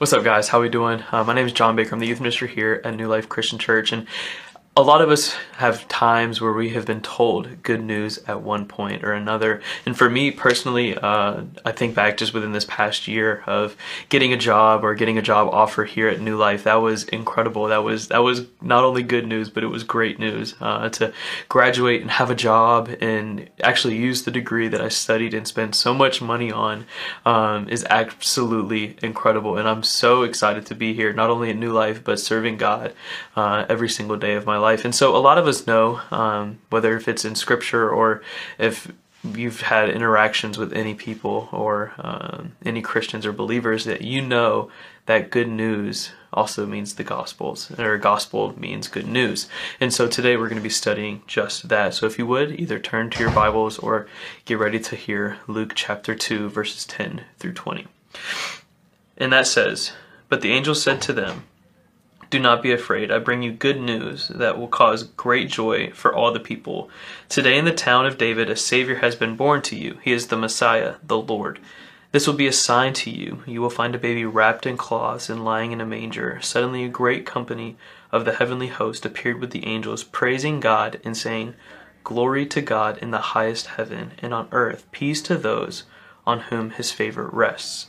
What's up, guys? How we doing? Uh, my name is John Baker. I'm the youth minister here at New Life Christian Church, and a lot of us have times where we have been told good news at one point or another. And for me personally, uh, I think back just within this past year of getting a job or getting a job offer here at New Life. That was incredible. That was that was not only good news, but it was great news uh, to graduate and have a job and actually use the degree that I studied and spent so much money on um, is absolutely incredible. And I'm so excited to be here, not only at New Life, but serving God uh, every single day of my life. And so a lot of us know, um, whether if it's in scripture or if you've had interactions with any people or um, any Christians or believers, that you know that good news also means the Gospels, or gospel means good news. And so today we're going to be studying just that. So if you would, either turn to your Bibles or get ready to hear Luke chapter 2, verses 10 through 20. And that says, But the angel said to them, do not be afraid. I bring you good news that will cause great joy for all the people. Today in the town of David, a Savior has been born to you. He is the Messiah, the Lord. This will be a sign to you. You will find a baby wrapped in cloths and lying in a manger. Suddenly, a great company of the heavenly host appeared with the angels, praising God and saying, Glory to God in the highest heaven, and on earth peace to those on whom his favor rests.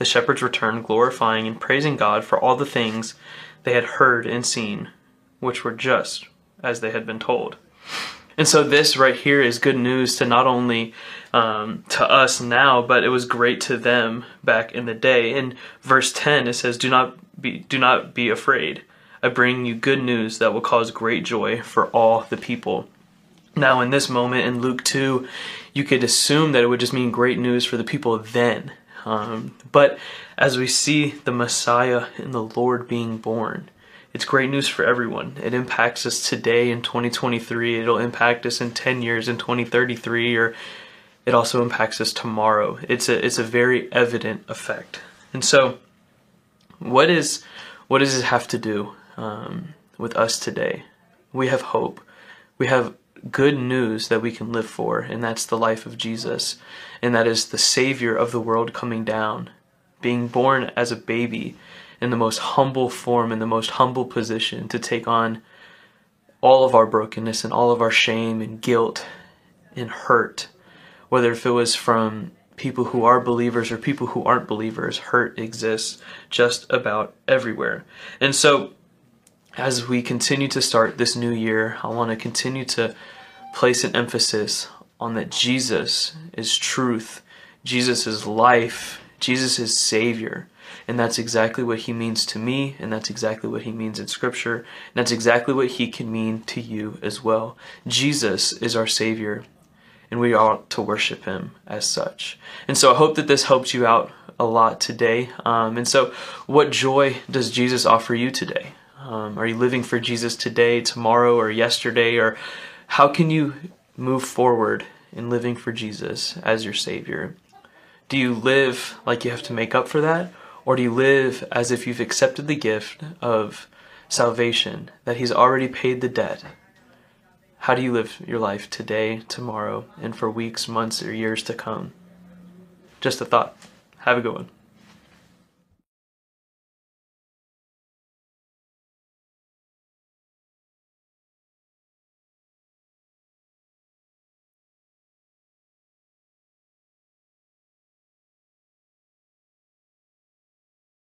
The shepherds returned, glorifying and praising God for all the things they had heard and seen, which were just as they had been told. And so this right here is good news to not only um, to us now, but it was great to them back in the day. In verse 10, it says, "Do not be do not be afraid. I bring you good news that will cause great joy for all the people." Now, in this moment in Luke 2, you could assume that it would just mean great news for the people then. Um, but as we see the Messiah and the Lord being born, it's great news for everyone. It impacts us today in 2023. It'll impact us in 10 years in 2033, or it also impacts us tomorrow. It's a it's a very evident effect. And so, what is what does it have to do um, with us today? We have hope. We have good news that we can live for, and that's the life of Jesus, and that is the Savior of the world coming down, being born as a baby in the most humble form, in the most humble position to take on all of our brokenness and all of our shame and guilt and hurt, whether if it was from people who are believers or people who aren't believers, hurt exists just about everywhere. And so as we continue to start this new year, I want to continue to place an emphasis on that Jesus is truth, Jesus is life, Jesus is Savior. And that's exactly what He means to me, and that's exactly what He means in Scripture, and that's exactly what He can mean to you as well. Jesus is our Savior, and we ought to worship Him as such. And so I hope that this helps you out a lot today. Um, and so, what joy does Jesus offer you today? Um, are you living for Jesus today, tomorrow, or yesterday? Or how can you move forward in living for Jesus as your Savior? Do you live like you have to make up for that? Or do you live as if you've accepted the gift of salvation, that He's already paid the debt? How do you live your life today, tomorrow, and for weeks, months, or years to come? Just a thought. Have a good one.